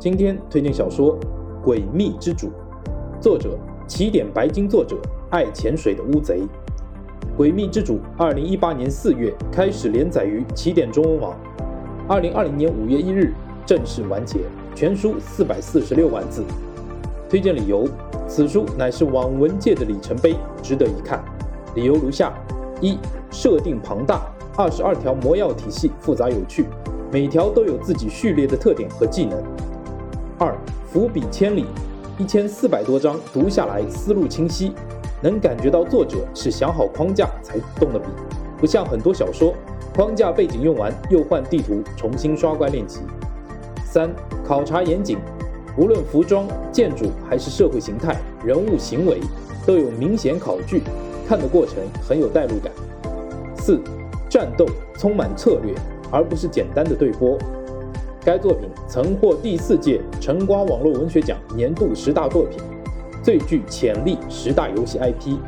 今天推荐小说《诡秘之主》，作者起点白金作者爱潜水的乌贼。《诡秘之主》二零一八年四月开始连载于起点中文网，二零二零年五月一日正式完结，全书四百四十六万字。推荐理由：此书乃是网文界的里程碑，值得一看。理由如下：一、设定庞大，二十二条魔药体系复杂有趣。每条都有自己序列的特点和技能。伏笔千里，一千四百多章读下来思路清晰，能感觉到作者是想好框架才动的笔，不像很多小说，框架背景用完又换地图重新刷怪练级。三考察严谨，无论服装、建筑还是社会形态、人物行为，都有明显考据，看的过程很有代入感。四战斗充满策略。而不是简单的对波。该作品曾获第四届晨光网络文学奖年度十大作品、最具潜力十大游戏 IP。